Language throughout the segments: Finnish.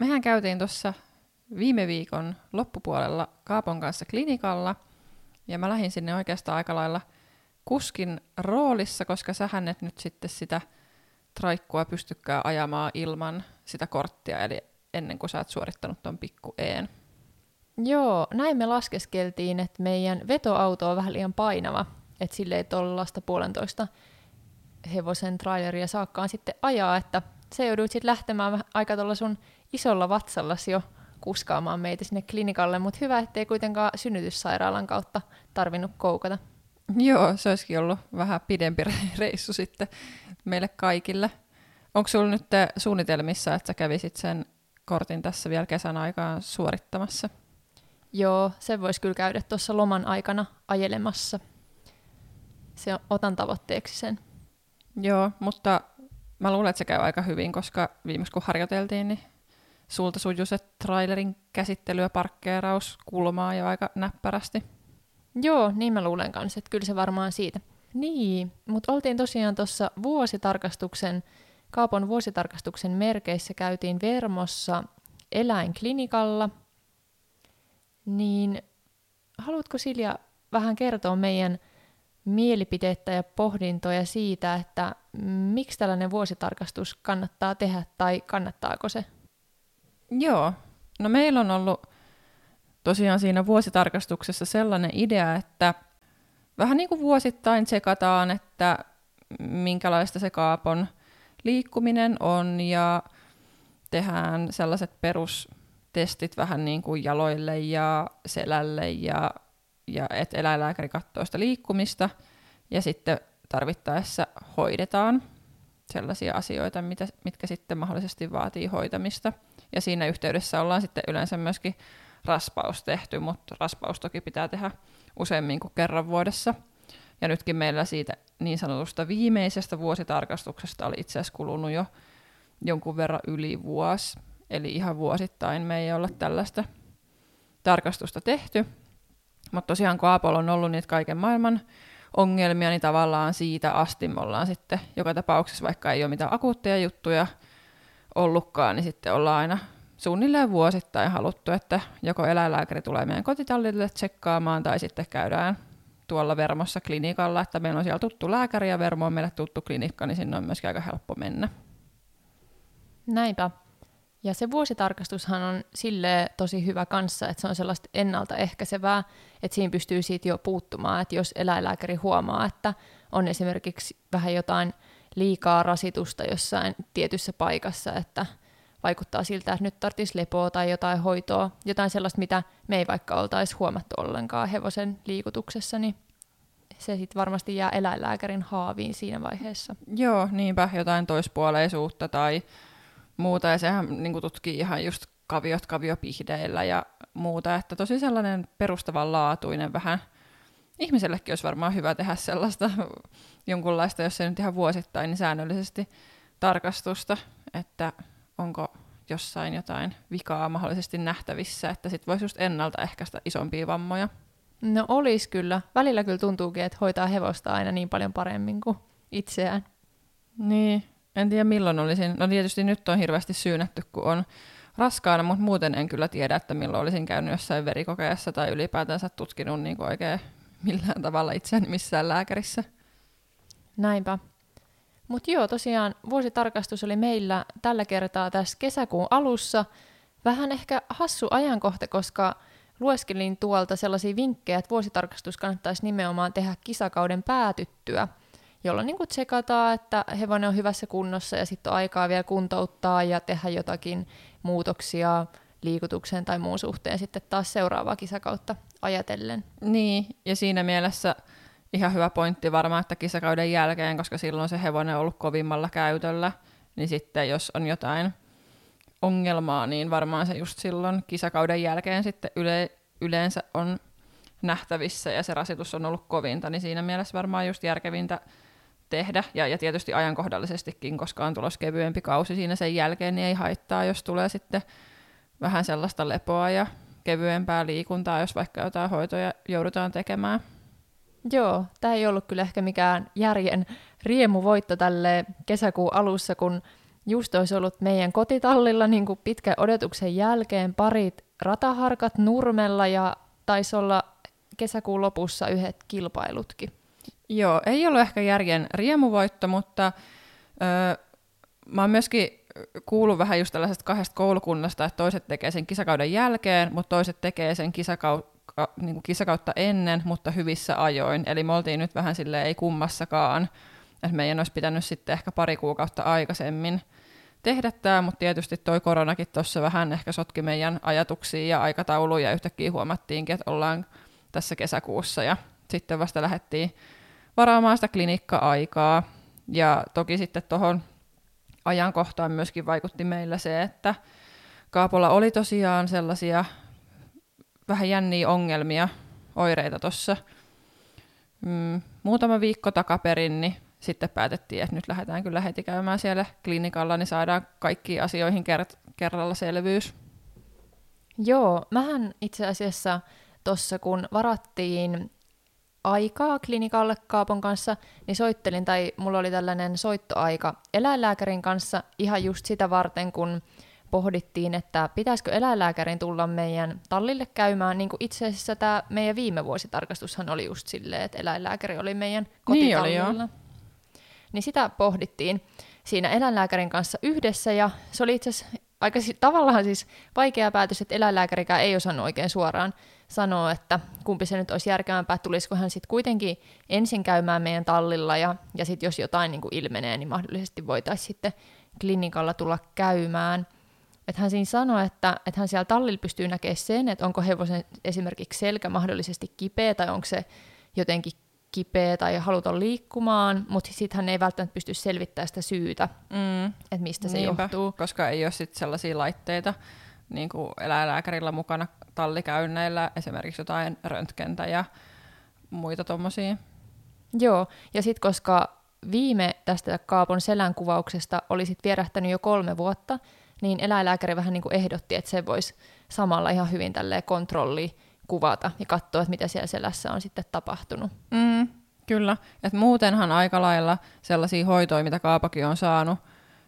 Mehän käytiin tuossa viime viikon loppupuolella Kaapon kanssa klinikalla, ja mä lähdin sinne oikeastaan aika lailla kuskin roolissa, koska sähän et nyt sitten sitä traikkua pystykään ajamaan ilman sitä korttia, eli ennen kuin sä oot suorittanut ton pikku een. Joo, näin me laskeskeltiin, että meidän vetoauto on vähän liian painava, että sille ei tuollaista puolentoista hevosen traileria saakkaan sitten ajaa, että se joudut sitten lähtemään aika tuolla sun isolla vatsallasi jo kuskaamaan meitä sinne klinikalle, mutta hyvä, ettei kuitenkaan synnytyssairaalan kautta tarvinnut koukata. Joo, se olisikin ollut vähän pidempi reissu sitten meille kaikille. Onko sulla nyt suunnitelmissa, että sä kävisit sen kortin tässä vielä kesän aikaan suorittamassa? Joo, se voisi kyllä käydä tuossa loman aikana ajelemassa. Se otan tavoitteeksi sen. Joo, mutta mä luulen, että se käy aika hyvin, koska viimeksi kun harjoiteltiin, niin sulta sujuu se trailerin käsittely ja parkkeeraus kulmaa jo aika näppärästi. Joo, niin mä luulen kanssa, että kyllä se varmaan siitä. Niin, mutta oltiin tosiaan tuossa vuositarkastuksen, Kaapon vuositarkastuksen merkeissä käytiin Vermossa eläinklinikalla. Niin haluatko Silja vähän kertoa meidän mielipiteitä ja pohdintoja siitä, että miksi tällainen vuositarkastus kannattaa tehdä tai kannattaako se? Joo, no meillä on ollut tosiaan siinä vuositarkastuksessa sellainen idea, että vähän niin kuin vuosittain tsekataan, että minkälaista se kaapon liikkuminen on ja tehdään sellaiset perustestit vähän niin kuin jaloille ja selälle ja, ja että eläinlääkäri katsoo sitä liikkumista. Ja sitten tarvittaessa hoidetaan sellaisia asioita, mitä, mitkä sitten mahdollisesti vaatii hoitamista. Ja siinä yhteydessä ollaan sitten yleensä myöskin raspaus tehty, mutta raspaus toki pitää tehdä useammin kuin kerran vuodessa. Ja nytkin meillä siitä niin sanotusta viimeisestä vuositarkastuksesta oli itse asiassa kulunut jo jonkun verran yli vuosi. Eli ihan vuosittain me ei olla tällaista tarkastusta tehty. Mutta tosiaan kun Apol on ollut niitä kaiken maailman ongelmia, niin tavallaan siitä asti me ollaan sitten joka tapauksessa, vaikka ei ole mitään akuutteja juttuja ollutkaan, niin sitten ollaan aina suunnilleen vuosittain haluttu, että joko eläinlääkäri tulee meidän kotitallille tsekkaamaan tai sitten käydään tuolla Vermossa klinikalla, että meillä on siellä tuttu lääkäri ja Vermo on meille tuttu klinikka, niin sinne on myöskin aika helppo mennä. Näinpä. Ja se vuositarkastushan on sille tosi hyvä kanssa, että se on sellaista ennaltaehkäisevää, että siinä pystyy siitä jo puuttumaan, että jos eläinlääkäri huomaa, että on esimerkiksi vähän jotain liikaa rasitusta jossain tietyssä paikassa, että vaikuttaa siltä, että nyt tarvitsisi lepoa tai jotain hoitoa, jotain sellaista, mitä me ei vaikka oltaisi huomattu ollenkaan hevosen liikutuksessa, niin se sitten varmasti jää eläinlääkärin haaviin siinä vaiheessa. Joo, niinpä jotain toispuoleisuutta tai muuta, ja sehän niin tutkii ihan just kaviot kaviopihdeillä ja muuta, että tosi sellainen perustavanlaatuinen vähän ihmisellekin olisi varmaan hyvä tehdä sellaista jonkunlaista, jos ei nyt ihan vuosittain, niin säännöllisesti tarkastusta, että onko jossain jotain vikaa mahdollisesti nähtävissä, että sitten voisi just ennaltaehkäistä isompia vammoja. No olisi kyllä. Välillä kyllä tuntuukin, että hoitaa hevosta aina niin paljon paremmin kuin itseään. Niin, en tiedä milloin olisin. No tietysti nyt on hirveästi syynätty, kun on raskaana, mutta muuten en kyllä tiedä, että milloin olisin käynyt jossain verikokeessa tai ylipäätänsä tutkinut niin oikein millään tavalla itseäni missään lääkärissä. Näinpä. Mutta joo, tosiaan vuositarkastus oli meillä tällä kertaa tässä kesäkuun alussa. Vähän ehkä hassu ajankohta, koska lueskelin tuolta sellaisia vinkkejä, että vuositarkastus kannattaisi nimenomaan tehdä kisakauden päätyttyä, jolloin niin tsekataan, että hevonen on hyvässä kunnossa ja sitten on aikaa vielä kuntouttaa ja tehdä jotakin muutoksia liikutukseen tai muun suhteen sitten taas seuraavaa kisakautta ajatellen. Niin, ja siinä mielessä ihan hyvä pointti varmaan, että kisakauden jälkeen, koska silloin se hevonen on ollut kovimmalla käytöllä, niin sitten jos on jotain ongelmaa, niin varmaan se just silloin kisakauden jälkeen sitten yle, yleensä on nähtävissä ja se rasitus on ollut kovinta, niin siinä mielessä varmaan just järkevintä tehdä. Ja, ja tietysti ajankohdallisestikin, koska on tulossa kevyempi kausi siinä sen jälkeen, niin ei haittaa, jos tulee sitten vähän sellaista lepoa ja kevyempää liikuntaa, jos vaikka jotain hoitoja joudutaan tekemään. Joo, tämä ei ollut kyllä ehkä mikään järjen riemuvoitto tälle kesäkuun alussa, kun just olisi ollut meidän kotitallilla niin kuin pitkän odotuksen jälkeen parit rataharkat Nurmella ja taisi olla kesäkuun lopussa yhdet kilpailutkin. Joo, ei ollut ehkä järjen riemuvoitto, mutta öö, mä oon myöskin kuullut vähän just tällaisesta kahdesta koulukunnasta, että toiset tekee sen kisakauden jälkeen, mutta toiset tekee sen kisakau- niin kuin kisakautta ennen, mutta hyvissä ajoin. Eli me oltiin nyt vähän silleen ei kummassakaan. Että meidän olisi pitänyt sitten ehkä pari kuukautta aikaisemmin tehdä tämä, mutta tietysti toi koronakin tuossa vähän ehkä sotki meidän ajatuksia ja aikatauluja ja yhtäkkiä huomattiinkin, että ollaan tässä kesäkuussa ja sitten vasta lähdettiin varaamaan sitä klinikka-aikaa. Ja toki sitten tuohon ajankohtaan myöskin vaikutti meillä se, että Kaapolla oli tosiaan sellaisia vähän jänniä ongelmia, oireita tuossa mm, muutama viikko takaperin, niin sitten päätettiin, että nyt lähdetään kyllä heti käymään siellä klinikalla, niin saadaan kaikki asioihin ker- kerralla selvyys. Joo, mähän itse asiassa tuossa kun varattiin aikaa klinikalle Kaapon kanssa, niin soittelin, tai mulla oli tällainen soittoaika eläinlääkärin kanssa ihan just sitä varten, kun pohdittiin, että pitäisikö eläinlääkärin tulla meidän tallille käymään, niin kuin itse asiassa tämä meidän viime vuositarkastushan oli just silleen, että eläinlääkäri oli meidän kotitallilla. Niin, oli, niin sitä pohdittiin siinä eläinlääkärin kanssa yhdessä, ja se oli itse asiassa aika tavallaan siis vaikea päätös, että eläinlääkärikään ei osannut oikein suoraan sanoa, että kumpi se nyt olisi järkevämpää, tulisiko hän sitten kuitenkin ensin käymään meidän tallilla, ja, ja sitten jos jotain niin kuin ilmenee, niin mahdollisesti voitaisiin sitten klinikalla tulla käymään – että hän siinä sanoi, että, että hän siellä tallilla pystyy näkemään sen, että onko hevosen esimerkiksi selkä mahdollisesti kipeä tai onko se jotenkin kipeä tai haluton liikkumaan, mutta sitten hän ei välttämättä pysty selvittämään sitä syytä, mm. että mistä se Niinpä, johtuu. Koska ei ole sit sellaisia laitteita niin kuin eläinlääkärillä mukana tallikäynneillä, esimerkiksi jotain röntgentä ja muita tuommoisia. Joo, ja sitten koska viime tästä Kaapon selän kuvauksesta oli sit vierähtänyt jo kolme vuotta, niin eläinlääkäri vähän niin kuin ehdotti, että se voisi samalla ihan hyvin tälleen kontrolli kuvata ja katsoa, että mitä siellä selässä on sitten tapahtunut. Mm, kyllä, että muutenhan aika lailla sellaisia hoitoja, mitä Kaapakin on saanut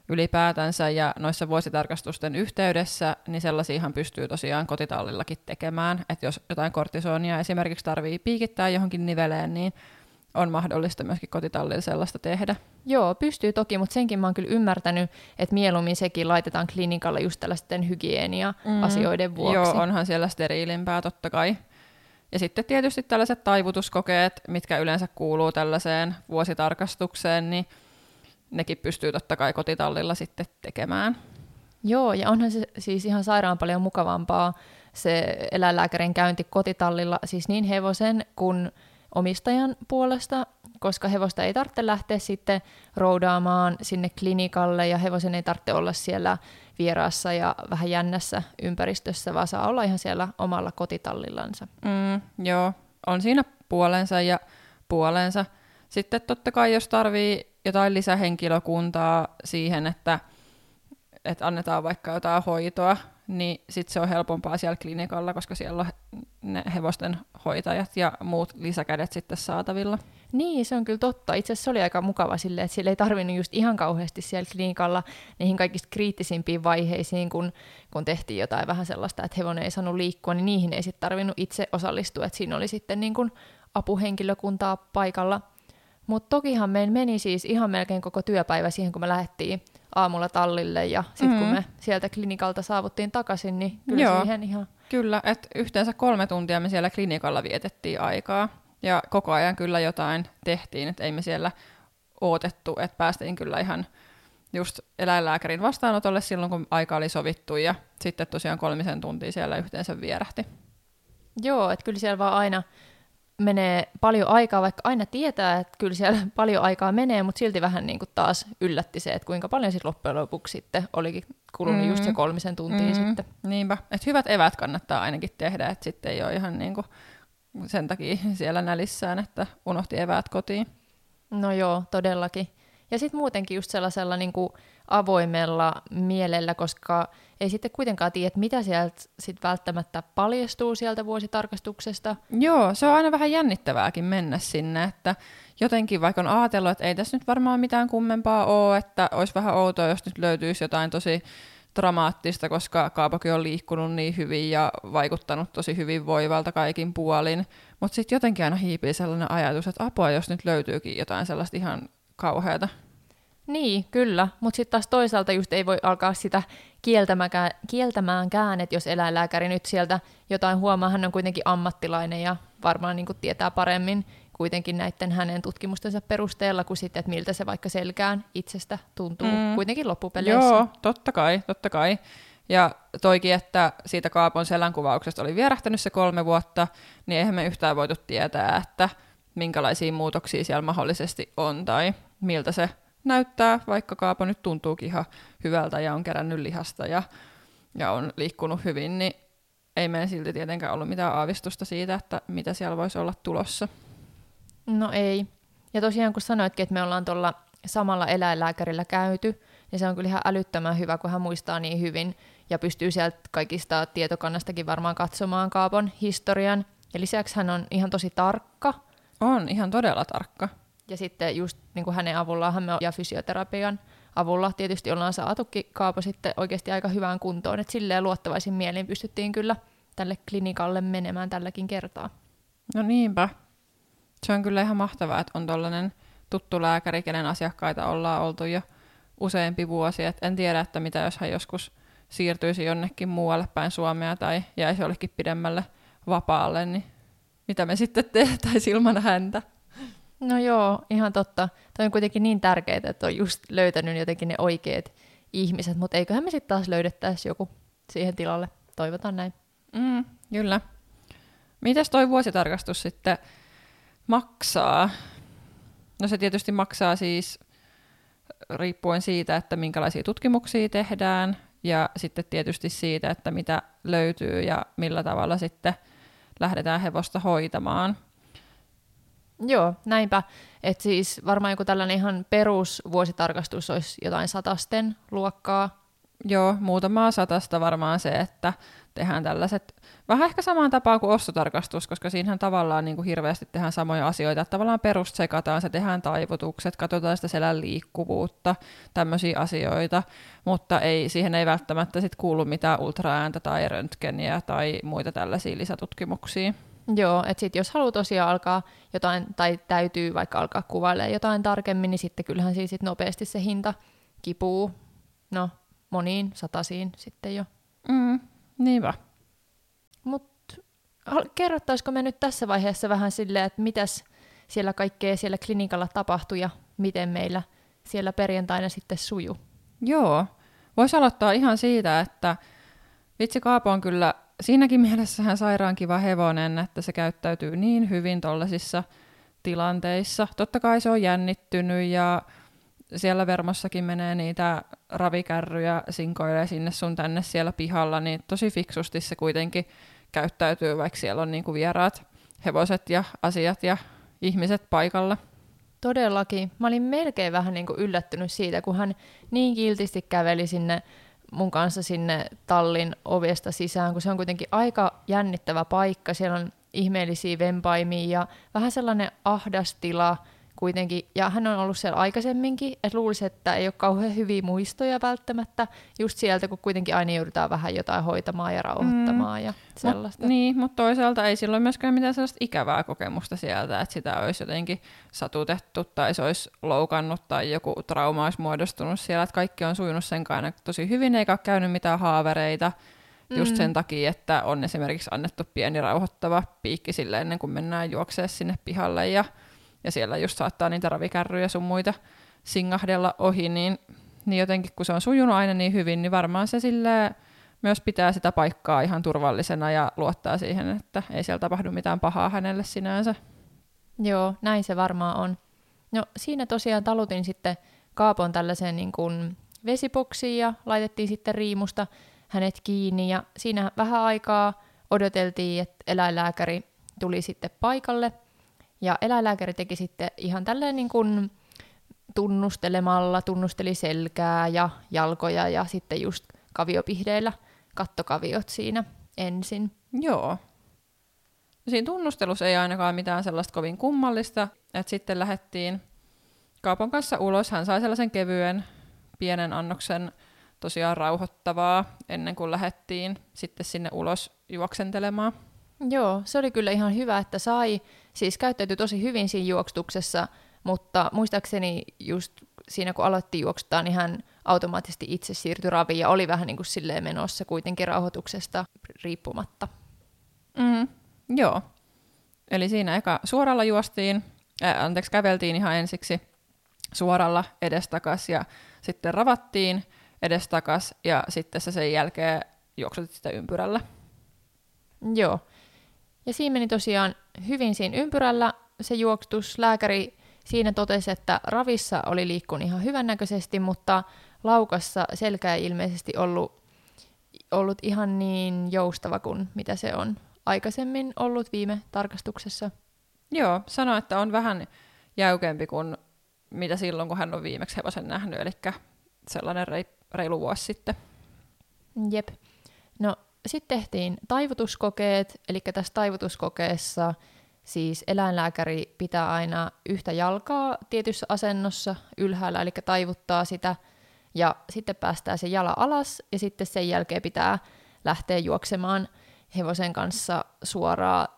ylipäätänsä ja noissa vuositarkastusten yhteydessä, niin sellaisiahan pystyy tosiaan kotitallillakin tekemään, että jos jotain kortisonia esimerkiksi tarvii piikittää johonkin niveleen, niin on mahdollista myöskin kotitallilla sellaista tehdä. Joo, pystyy toki, mutta senkin mä oon kyllä ymmärtänyt, että mieluummin sekin laitetaan klinikalla just tällaisten hygienia-asioiden mm. vuoksi. Joo, onhan siellä steriilimpää totta kai. Ja sitten tietysti tällaiset taivutuskokeet, mitkä yleensä kuuluu tällaiseen vuositarkastukseen, niin nekin pystyy totta kai kotitallilla sitten tekemään. Joo, ja onhan se siis ihan sairaan paljon mukavampaa se eläinlääkärin käynti kotitallilla, siis niin hevosen kuin omistajan puolesta, koska hevosta ei tarvitse lähteä sitten roudaamaan sinne klinikalle ja hevosen ei tarvitse olla siellä vieraassa ja vähän jännässä ympäristössä, vaan saa olla ihan siellä omalla kotitallillansa. Mm, joo, on siinä puolensa ja puolensa. Sitten totta kai, jos tarvii jotain lisähenkilökuntaa siihen, että, että annetaan vaikka jotain hoitoa, niin sitten se on helpompaa siellä klinikalla, koska siellä on ne hevosten hoitajat ja muut lisäkädet sitten saatavilla. Niin, se on kyllä totta. Itse asiassa se oli aika mukava silleen, että sillä ei tarvinnut just ihan kauheasti siellä klinikalla niihin kaikista kriittisimpiin vaiheisiin, kun, kun tehtiin jotain vähän sellaista, että hevonen ei saanut liikkua, niin niihin ei sitten tarvinnut itse osallistua, että siinä oli sitten niin kuin apuhenkilökuntaa paikalla. Mutta tokihan meillä meni siis ihan melkein koko työpäivä siihen, kun me lähdettiin aamulla tallille ja sitten mm-hmm. kun me sieltä klinikalta saavuttiin takaisin, niin kyllä Joo, siihen ihan... Kyllä, että yhteensä kolme tuntia me siellä klinikalla vietettiin aikaa ja koko ajan kyllä jotain tehtiin, että ei me siellä odotettu, että päästiin kyllä ihan just eläinlääkärin vastaanotolle silloin, kun aika oli sovittu ja sitten tosiaan kolmisen tuntia siellä yhteensä vierähti. Joo, että kyllä siellä vaan aina menee paljon aikaa, vaikka aina tietää, että kyllä siellä paljon aikaa menee, mutta silti vähän niin kuin taas yllätti se, että kuinka paljon sitten loppujen lopuksi sitten olikin kulunut mm. just se kolmisen tuntia mm. sitten. Niinpä, että hyvät evät kannattaa ainakin tehdä, että sitten ei ole ihan niin kuin sen takia siellä nälissään, että unohti eväät kotiin. No joo, todellakin. Ja sitten muutenkin just sellaisella niin kuin avoimella mielellä, koska ei sitten kuitenkaan tiedä, mitä sieltä sit välttämättä paljastuu sieltä vuositarkastuksesta. Joo, se on aina vähän jännittävääkin mennä sinne, että jotenkin vaikka on ajatellut, että ei tässä nyt varmaan mitään kummempaa ole, että olisi vähän outoa, jos nyt löytyisi jotain tosi dramaattista, koska Kaapokin on liikkunut niin hyvin ja vaikuttanut tosi hyvin voivalta kaikin puolin. Mutta sitten jotenkin aina hiipii sellainen ajatus, että apua, jos nyt löytyykin jotain sellaista ihan kauheata. Niin, kyllä, mutta sitten taas toisaalta just ei voi alkaa sitä kieltämäänkään, että jos eläinlääkäri nyt sieltä jotain huomaa, hän on kuitenkin ammattilainen ja varmaan niin tietää paremmin kuitenkin näiden hänen tutkimustensa perusteella kuin sitten, että miltä se vaikka selkään itsestä tuntuu mm. kuitenkin loppupeleissä. Joo, totta kai, totta kai. Ja toikin, että siitä Kaapon selänkuvauksesta oli vierähtänyt se kolme vuotta, niin eihän me yhtään voitu tietää, että minkälaisia muutoksia siellä mahdollisesti on tai miltä se näyttää, vaikka Kaapo nyt tuntuukin ihan hyvältä ja on kerännyt lihasta ja, ja on liikkunut hyvin, niin ei meidän silti tietenkään ollut mitään aavistusta siitä, että mitä siellä voisi olla tulossa. No ei. Ja tosiaan kun sanoitkin, että me ollaan tuolla samalla eläinlääkärillä käyty, niin se on kyllä ihan älyttömän hyvä, kun hän muistaa niin hyvin ja pystyy sieltä kaikista tietokannastakin varmaan katsomaan Kaapon historian. Ja lisäksi hän on ihan tosi tarkka. On, ihan todella tarkka. Ja sitten just niin kuin hänen avullaan me ja fysioterapian avulla tietysti ollaan saatukin Kaapo sitten oikeasti aika hyvään kuntoon, että silleen luottavaisin mielin pystyttiin kyllä tälle klinikalle menemään tälläkin kertaa. No niinpä. Se on kyllä ihan mahtavaa, että on tollainen tuttu lääkäri, kenen asiakkaita ollaan oltu jo useampi vuosi. Et en tiedä, että mitä jos hän joskus siirtyisi jonnekin muualle päin Suomea tai jäisi jollekin pidemmälle vapaalle, niin mitä me sitten tehtäisiin ilman häntä. No joo, ihan totta. Toi on kuitenkin niin tärkeää, että on just löytänyt jotenkin ne oikeat ihmiset, mutta eiköhän me sitten taas löydettäisi joku siihen tilalle. Toivotaan näin. Mm, kyllä. Mitäs toi vuositarkastus sitten maksaa? No se tietysti maksaa siis riippuen siitä, että minkälaisia tutkimuksia tehdään ja sitten tietysti siitä, että mitä löytyy ja millä tavalla sitten lähdetään hevosta hoitamaan. Joo, näinpä. että siis varmaan joku tällainen ihan perusvuositarkastus olisi jotain satasten luokkaa. Joo, muutamaa satasta varmaan se, että tehdään tällaiset, vähän ehkä samaan tapaan kuin ostotarkastus, koska siinähän tavallaan niin kuin hirveästi tehdään samoja asioita, että tavallaan perustsekataan, se tehdään taivutukset, katsotaan sitä selän liikkuvuutta, tämmöisiä asioita, mutta ei, siihen ei välttämättä sit kuulu mitään ultraääntä tai röntgeniä tai muita tällaisia lisätutkimuksia. Joo, että sitten jos haluaa tosiaan alkaa jotain, tai täytyy vaikka alkaa kuvailemaan jotain tarkemmin, niin sitten kyllähän siis sit nopeasti se hinta kipuu, no moniin satasiin sitten jo. Mm, niinpä. Mutta kerrottaisiko me nyt tässä vaiheessa vähän silleen, että mitäs siellä kaikkea siellä klinikalla tapahtui ja miten meillä siellä perjantaina sitten suju? Joo, voisi aloittaa ihan siitä, että vitsi Kaapo on kyllä siinäkin mielessä hän hevonen, että se käyttäytyy niin hyvin tuollaisissa tilanteissa. Totta kai se on jännittynyt ja siellä Vermossakin menee niitä ravikärryjä, sinkoilee sinne sun tänne siellä pihalla, niin tosi fiksusti se kuitenkin käyttäytyy, vaikka siellä on niinku vieraat hevoset ja asiat ja ihmiset paikalla. Todellakin. Mä olin melkein vähän niin kuin yllättynyt siitä, kun hän niin kiltisti käveli sinne mun kanssa sinne tallin ovesta sisään, kun se on kuitenkin aika jännittävä paikka. Siellä on ihmeellisiä vempaimia ja vähän sellainen ahdas tila, kuitenkin, ja hän on ollut siellä aikaisemminkin, että luulisi, että ei ole kauhean hyviä muistoja välttämättä, just sieltä, kun kuitenkin aina joudutaan vähän jotain hoitamaan ja rauhoittamaan mm. ja sellaista. Mut, niin, mutta toisaalta ei silloin myöskään mitään sellaista ikävää kokemusta sieltä, että sitä olisi jotenkin satutettu tai se olisi loukannut tai joku trauma olisi muodostunut siellä, että kaikki on sujunut sen kanssa tosi hyvin, eikä ole käynyt mitään haavereita, just sen mm. takia, että on esimerkiksi annettu pieni rauhoittava piikki sille ennen kuin mennään juoksemaan sinne pihalle ja ja siellä just saattaa niitä ravikärryjä sun muita singahdella ohi, niin, niin jotenkin kun se on sujunut aina niin hyvin, niin varmaan se sille myös pitää sitä paikkaa ihan turvallisena ja luottaa siihen, että ei siellä tapahdu mitään pahaa hänelle sinänsä. Joo, näin se varmaan on. No siinä tosiaan talutin sitten Kaapon tällaiseen niin kuin vesipoksiin ja laitettiin sitten riimusta hänet kiinni ja siinä vähän aikaa odoteltiin, että eläinlääkäri tuli sitten paikalle ja eläinlääkäri teki sitten ihan tälleen niin kuin tunnustelemalla, tunnusteli selkää ja jalkoja ja sitten just kaviopihdeillä kattokaviot siinä ensin. Joo. Siinä tunnustelussa ei ainakaan mitään sellaista kovin kummallista, että sitten lähdettiin Kaapon kanssa ulos. Hän sai sellaisen kevyen pienen annoksen tosiaan rauhoittavaa ennen kuin lähdettiin sitten sinne ulos juoksentelemaan. Joo, se oli kyllä ihan hyvä, että sai. Siis käyttäytyi tosi hyvin siinä juoksutuksessa, mutta muistaakseni just siinä kun aloitti juoksutaan, niin hän automaattisesti itse siirtyi raviin ja oli vähän niin kuin silleen menossa kuitenkin rauhoituksesta riippumatta. Mm, joo. Eli siinä eka suoralla juostiin, äh, anteeksi käveltiin ihan ensiksi suoralla edestakas ja sitten ravattiin edestakas ja sitten se sen jälkeen juoksutit sitä ympyrällä. Joo. Ja siinä meni tosiaan hyvin siinä ympyrällä se juoksutus. Lääkäri siinä totesi, että ravissa oli liikkunut ihan hyvännäköisesti, mutta laukassa selkä ei ilmeisesti ollut, ollut ihan niin joustava kuin mitä se on aikaisemmin ollut viime tarkastuksessa. Joo, sano, että on vähän jäykempi kuin mitä silloin, kun hän on viimeksi hevosen nähnyt, eli sellainen reilu vuosi sitten. Jep. No sitten tehtiin taivutuskokeet, eli tässä taivutuskokeessa siis eläinlääkäri pitää aina yhtä jalkaa tietyssä asennossa ylhäällä, eli taivuttaa sitä, ja sitten päästää se jala alas, ja sitten sen jälkeen pitää lähteä juoksemaan hevosen kanssa suoraan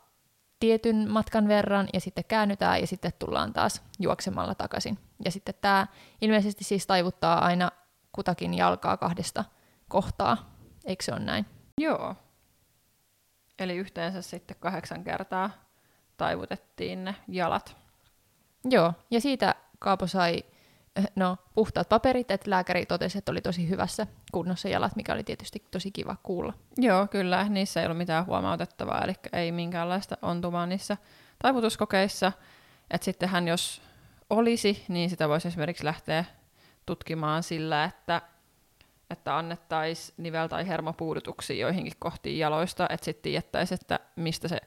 tietyn matkan verran, ja sitten käännytään, ja sitten tullaan taas juoksemalla takaisin. Ja sitten tämä ilmeisesti siis taivuttaa aina kutakin jalkaa kahdesta kohtaa, eikö se ole näin? Joo. Eli yhteensä sitten kahdeksan kertaa taivutettiin ne jalat. Joo, ja siitä Kaapo sai eh, no, puhtaat paperit, että lääkäri totesi, että oli tosi hyvässä kunnossa jalat, mikä oli tietysti tosi kiva kuulla. Joo, kyllä, niissä ei ollut mitään huomautettavaa, eli ei minkäänlaista ontumaa niissä taivutuskokeissa. Että sittenhän jos olisi, niin sitä voisi esimerkiksi lähteä tutkimaan sillä, että, että annettaisiin nivel- tai hermopuudutuksia joihinkin kohtiin jaloista, että sitten tiettäisiin, että mistä se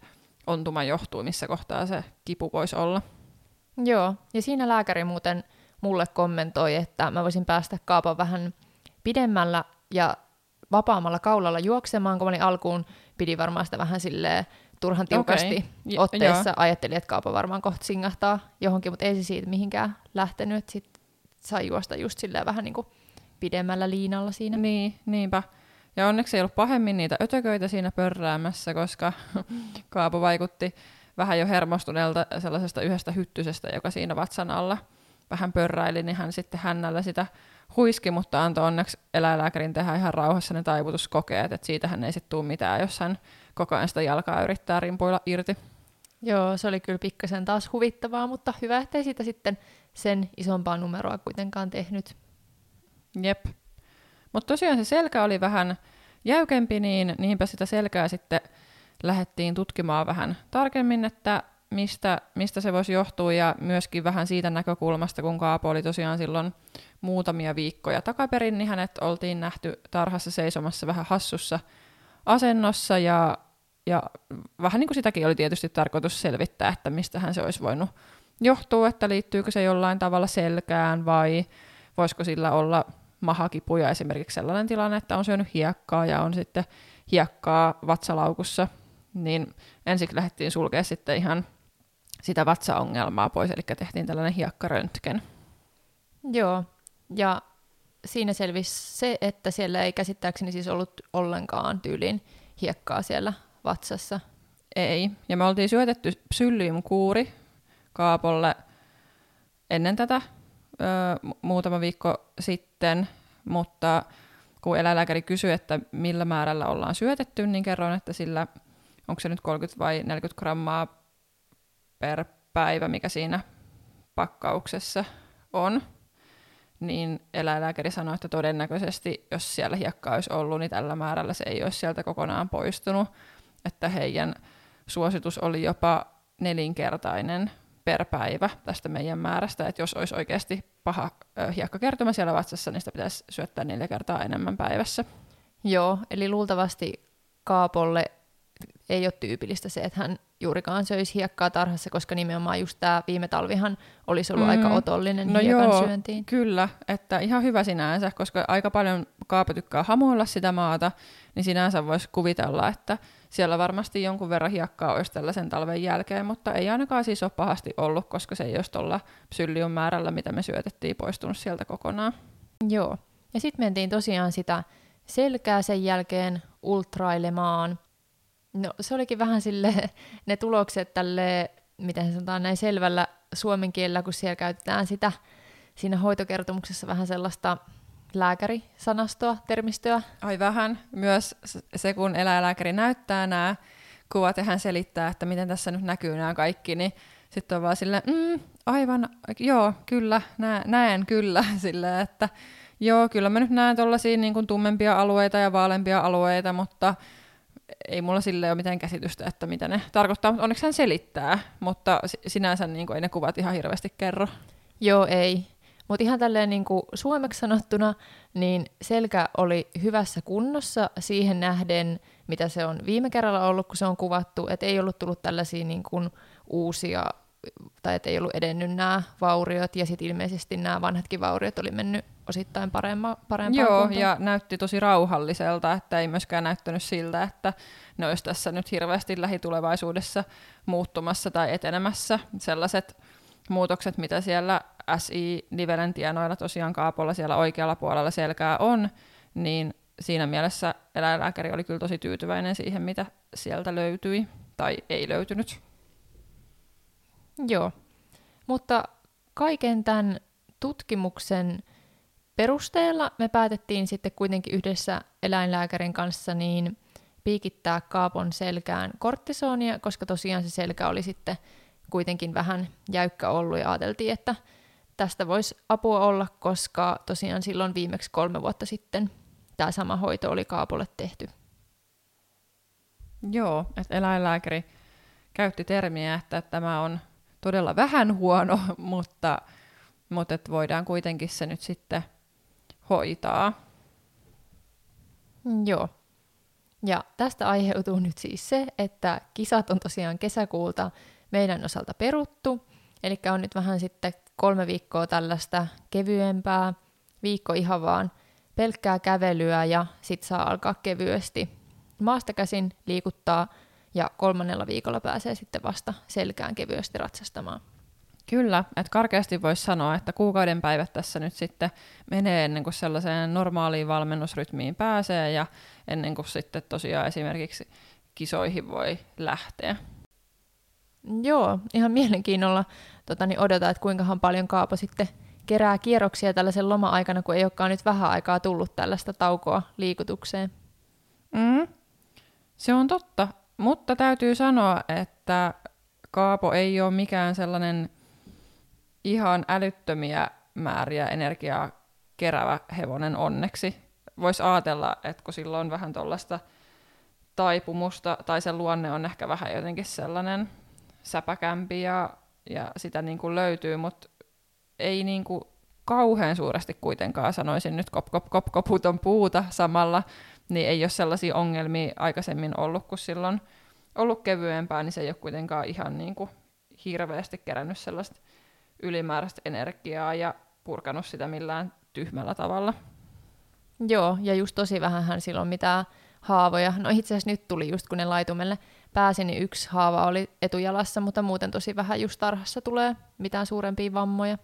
ontuma johtuu, missä kohtaa se kipu voisi olla. Joo, ja siinä lääkäri muuten mulle kommentoi, että mä voisin päästä kaapan vähän pidemmällä ja vapaammalla kaulalla juoksemaan, kun mä olin alkuun, pidi varmaan sitä vähän silleen turhan tiukasti okay. otteessa. Jo. Ajattelin, että kaapa varmaan kohta singahtaa johonkin, mutta ei se siitä mihinkään lähtenyt. Sitten sai juosta just silleen vähän niin kuin pidemmällä liinalla siinä. Niin, niinpä. Ja onneksi ei ollut pahemmin niitä ötököitä siinä pörräämässä, koska Kaapo vaikutti vähän jo hermostuneelta sellaisesta yhdestä hyttysestä, joka siinä vatsan alla vähän pörräili, niin hän sitten hännällä sitä huiski, mutta antoi onneksi eläinlääkärin tehdä ihan rauhassa ne taivutuskokeet, että siitähän ei sitten tule mitään, jos hän koko ajan sitä jalkaa yrittää rimpuilla irti. Joo, se oli kyllä pikkasen taas huvittavaa, mutta hyvä, ettei siitä sitten sen isompaa numeroa kuitenkaan tehnyt. Jep. Mutta tosiaan se selkä oli vähän jäykempi, niin niinpä sitä selkää sitten lähdettiin tutkimaan vähän tarkemmin, että mistä, mistä se voisi johtua, ja myöskin vähän siitä näkökulmasta, kun Kaapo oli tosiaan silloin muutamia viikkoja takaperin, niin hänet oltiin nähty tarhassa seisomassa vähän hassussa asennossa, ja, ja vähän niin kuin sitäkin oli tietysti tarkoitus selvittää, että mistähän se olisi voinut johtua, että liittyykö se jollain tavalla selkään, vai voisiko sillä olla mahakipuja, esimerkiksi sellainen tilanne, että on syönyt hiekkaa ja on sitten hiekkaa vatsalaukussa, niin ensiksi lähdettiin sulkea sitten ihan sitä vatsaongelmaa pois, eli tehtiin tällainen hiekkaröntgen. Joo, ja siinä selvisi se, että siellä ei käsittääkseni siis ollut ollenkaan tyylin hiekkaa siellä vatsassa. Ei, ja me oltiin syötetty psylliumkuuri Kaapolle ennen tätä ö, muutama viikko sitten, mutta kun eläinlääkäri kysyi, että millä määrällä ollaan syötetty, niin kerroin, että sillä, onko se nyt 30 vai 40 grammaa per päivä, mikä siinä pakkauksessa on, niin eläinlääkäri sanoi, että todennäköisesti, jos siellä hiekkaa olisi ollut, niin tällä määrällä se ei olisi sieltä kokonaan poistunut, että heidän suositus oli jopa nelinkertainen per päivä tästä meidän määrästä, että jos olisi oikeasti paha hiekkakertymä siellä vatsassa, niin sitä pitäisi syöttää neljä kertaa enemmän päivässä. Joo, eli luultavasti Kaapolle ei ole tyypillistä se, että hän juurikaan söisi hiekkaa tarhassa, koska nimenomaan just tämä viime talvihan olisi ollut mm. aika otollinen no hiekan joo, syöntiin. Kyllä, että ihan hyvä sinänsä, koska aika paljon Kaapo tykkää hamuilla sitä maata, niin sinänsä voisi kuvitella, että siellä varmasti jonkun verran hiekkaa olisi tällaisen talven jälkeen, mutta ei ainakaan siis ole pahasti ollut, koska se ei olisi tuolla psyllium määrällä, mitä me syötettiin, poistunut sieltä kokonaan. Joo, ja sitten mentiin tosiaan sitä selkää sen jälkeen ultrailemaan. No se olikin vähän sille ne tulokset tälle, miten sanotaan näin selvällä suomen kielellä, kun siellä käytetään sitä siinä hoitokertomuksessa vähän sellaista lääkärisanastoa, termistöä. Ai vähän. Myös se, kun eläinlääkäri näyttää nämä kuvat ja hän selittää, että miten tässä nyt näkyy nämä kaikki, niin sitten on vaan silleen, mm, aivan, joo, kyllä, nä, näen kyllä, silleen, että joo, kyllä mä nyt näen tuollaisia niin tummempia alueita ja vaalempia alueita, mutta ei mulla sille ole mitään käsitystä, että mitä ne tarkoittaa, mutta onneksi hän selittää, mutta sinänsä niin kuin, ei ne kuvat ihan hirveästi kerro. Joo, ei. Mutta ihan tälleen niin kuin suomeksi sanottuna, niin selkä oli hyvässä kunnossa siihen nähden, mitä se on viime kerralla ollut, kun se on kuvattu, että ei ollut tullut tällaisia niin kuin uusia, tai että ei ollut edennyt nämä vauriot, ja sitten ilmeisesti nämä vanhatkin vauriot oli mennyt osittain paremma, parempaan Joo, kuntoon. ja näytti tosi rauhalliselta, että ei myöskään näyttänyt siltä, että ne olisi tässä nyt hirveästi lähitulevaisuudessa muuttumassa tai etenemässä. Sellaiset muutokset, mitä siellä SI-nivelen tienoilla tosiaan kaapolla siellä oikealla puolella selkää on, niin siinä mielessä eläinlääkäri oli kyllä tosi tyytyväinen siihen, mitä sieltä löytyi tai ei löytynyt. Joo, mutta kaiken tämän tutkimuksen perusteella me päätettiin sitten kuitenkin yhdessä eläinlääkärin kanssa niin piikittää kaapon selkään korttisonia, koska tosiaan se selkä oli sitten kuitenkin vähän jäykkä ollut ja ajateltiin, että tästä voisi apua olla, koska tosiaan silloin viimeksi kolme vuotta sitten tämä sama hoito oli Kaapolle tehty. Joo, että eläinlääkäri käytti termiä, että tämä on todella vähän huono, mutta, mutta että voidaan kuitenkin se nyt sitten hoitaa. Joo. Ja tästä aiheutuu nyt siis se, että kisat on tosiaan kesäkuulta meidän osalta peruttu, eli on nyt vähän sitten kolme viikkoa tällaista kevyempää, viikko ihan vaan pelkkää kävelyä ja sit saa alkaa kevyesti maasta käsin liikuttaa ja kolmannella viikolla pääsee sitten vasta selkään kevyesti ratsastamaan. Kyllä, että karkeasti voisi sanoa, että kuukauden päivät tässä nyt sitten menee ennen kuin sellaiseen normaaliin valmennusrytmiin pääsee ja ennen kuin sitten tosiaan esimerkiksi kisoihin voi lähteä. Joo, ihan mielenkiinnolla tota, niin odotan, että kuinkahan paljon Kaapo sitten kerää kierroksia tällaisen loma-aikana, kun ei olekaan nyt vähän aikaa tullut tällaista taukoa liikutukseen. Mm, se on totta, mutta täytyy sanoa, että Kaapo ei ole mikään sellainen ihan älyttömiä määriä energiaa kerävä hevonen onneksi. Voisi ajatella, että kun sillä on vähän tuollaista taipumusta, tai se luonne on ehkä vähän jotenkin sellainen säpäkämpi ja, ja sitä niin kuin löytyy, mutta ei niin kuin kauhean suuresti kuitenkaan sanoisin nyt kop, kop, kop, koputon puuta samalla, niin ei ole sellaisia ongelmia aikaisemmin ollut, kun silloin ollut kevyempää, niin se ei ole kuitenkaan ihan niin kuin hirveästi kerännyt sellaista ylimääräistä energiaa ja purkanut sitä millään tyhmällä tavalla. Joo, ja just tosi vähän hän silloin mitään haavoja. No itse asiassa nyt tuli just kun ne laitumelle pääsi, niin yksi haava oli etujalassa, mutta muuten tosi vähän just tarhassa tulee mitään suurempia vammoja.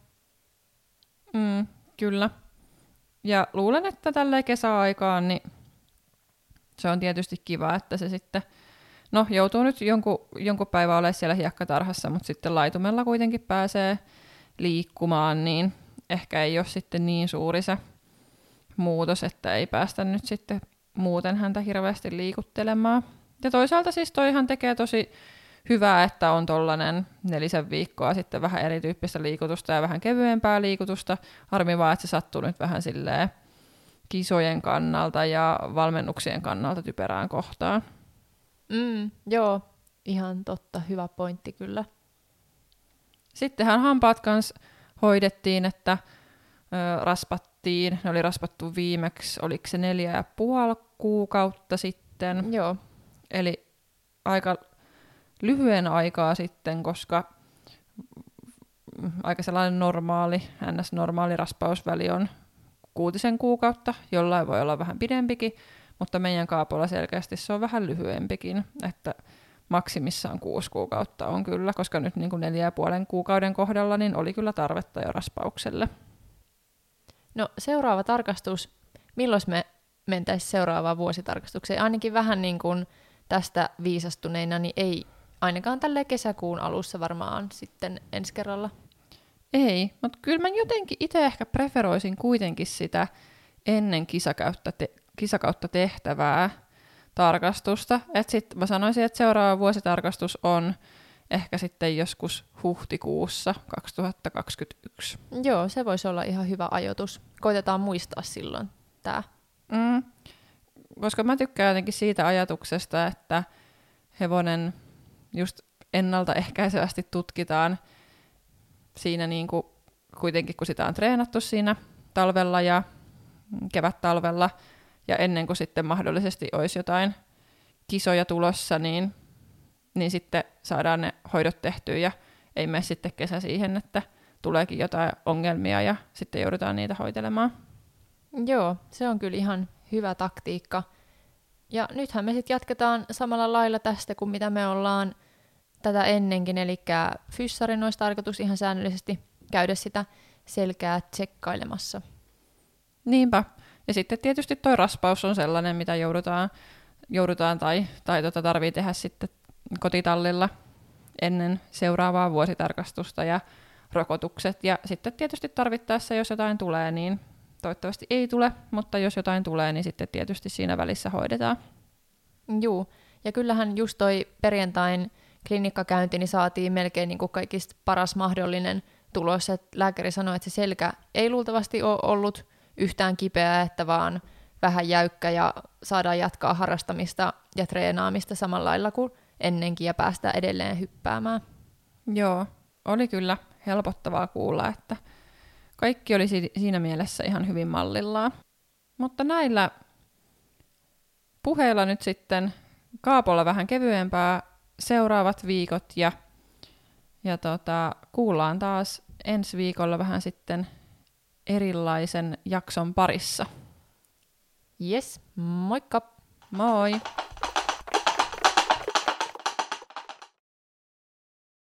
Mm, kyllä. Ja luulen, että tällä kesäaikaan niin se on tietysti kiva, että se sitten, no joutuu nyt jonkun, jonkun päivän olemaan siellä hiekkatarhassa, mutta sitten laitumella kuitenkin pääsee liikkumaan, niin ehkä ei ole sitten niin suuri se muutos, että ei päästä nyt sitten muuten häntä hirveästi liikuttelemaan. Ja toisaalta siis toihan tekee tosi hyvää, että on tollanen nelisen viikkoa sitten vähän erityyppistä liikutusta ja vähän kevyempää liikutusta. Harmi vaan, että se sattuu nyt vähän silleen kisojen kannalta ja valmennuksien kannalta typerään kohtaan. Mm, joo, ihan totta. Hyvä pointti kyllä. Sittenhän hampaat kanssa hoidettiin, että ö, raspattiin. Ne oli raspattu viimeksi, oliko se neljä ja puoli kuukautta sitten. Joo. Eli aika lyhyen aikaa sitten, koska aika sellainen normaali, ns-normaali raspausväli on kuutisen kuukautta, jollain voi olla vähän pidempikin, mutta meidän kaapolla selkeästi se on vähän lyhyempikin, että maksimissaan kuusi kuukautta on kyllä, koska nyt niin kuin neljä ja puolen kuukauden kohdalla niin oli kyllä tarvetta jo raspaukselle. No seuraava tarkastus, milloin me mentäisiin seuraavaan vuositarkastukseen? Ainakin vähän niin kuin tästä viisastuneina, niin ei ainakaan tälle kesäkuun alussa varmaan sitten ensi kerralla. Ei, mutta kyllä mä jotenkin itse ehkä preferoisin kuitenkin sitä ennen kisakautta, te- kisakautta tehtävää tarkastusta. Et sit mä sanoisin, että seuraava vuositarkastus on ehkä sitten joskus huhtikuussa 2021. Joo, se voisi olla ihan hyvä ajoitus. Koitetaan muistaa silloin tämä. Mm. Koska mä tykkään jotenkin siitä ajatuksesta, että hevonen just ennaltaehkäisevästi tutkitaan siinä niin kuin kuitenkin, kun sitä on treenattu siinä talvella ja kevät-talvella, ja ennen kuin sitten mahdollisesti olisi jotain kisoja tulossa, niin, niin sitten saadaan ne hoidot tehtyä ja ei mene sitten kesä siihen, että tuleekin jotain ongelmia ja sitten joudutaan niitä hoitelemaan. Joo, se on kyllä ihan hyvä taktiikka. Ja nythän me sitten jatketaan samalla lailla tästä kuin mitä me ollaan tätä ennenkin, eli fyssarin olisi tarkoitus ihan säännöllisesti käydä sitä selkää tsekkailemassa. Niinpä. Ja sitten tietysti tuo raspaus on sellainen, mitä joudutaan, joudutaan tai, tai tota tarvii tehdä sitten kotitallilla ennen seuraavaa vuositarkastusta ja rokotukset. Ja sitten tietysti tarvittaessa, jos jotain tulee, niin toivottavasti ei tule, mutta jos jotain tulee, niin sitten tietysti siinä välissä hoidetaan. Juu, ja kyllähän just toi perjantain klinikkakäynti, niin saatiin melkein niin kuin kaikista paras mahdollinen tulos. Että lääkäri sanoi, että se selkä ei luultavasti ole ollut yhtään kipeää, että vaan vähän jäykkä ja saadaan jatkaa harrastamista ja treenaamista samalla lailla kuin ennenkin ja päästään edelleen hyppäämään. Joo, oli kyllä helpottavaa kuulla, että kaikki oli siinä mielessä ihan hyvin mallillaan. Mutta näillä puheilla nyt sitten Kaapolla vähän kevyempää seuraavat viikot ja, ja tota, kuullaan taas ensi viikolla vähän sitten erilaisen jakson parissa. Yes, moikka! Moi!